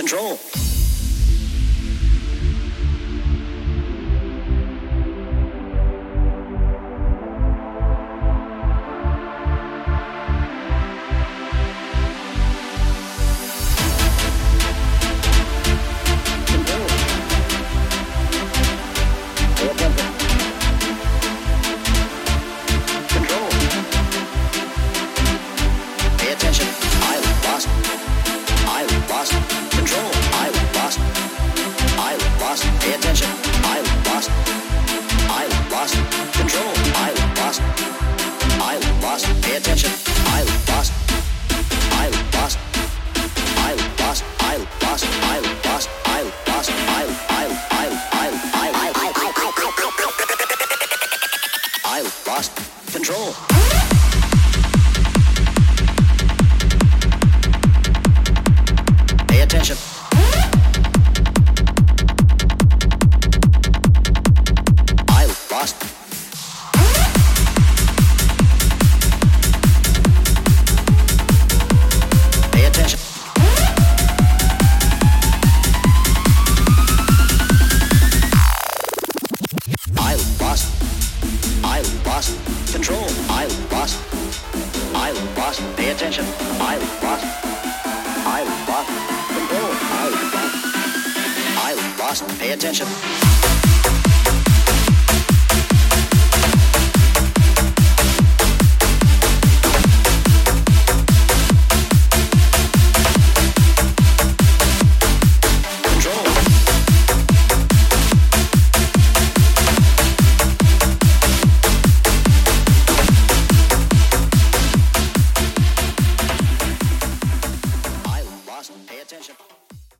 control. attention. I lost. I lost control. I lost. I lost. Pay attention. I lost. I lost. I lost. I lost. I lost. I lost. I I I I I I I I I I lost control. Lost. Pay attention.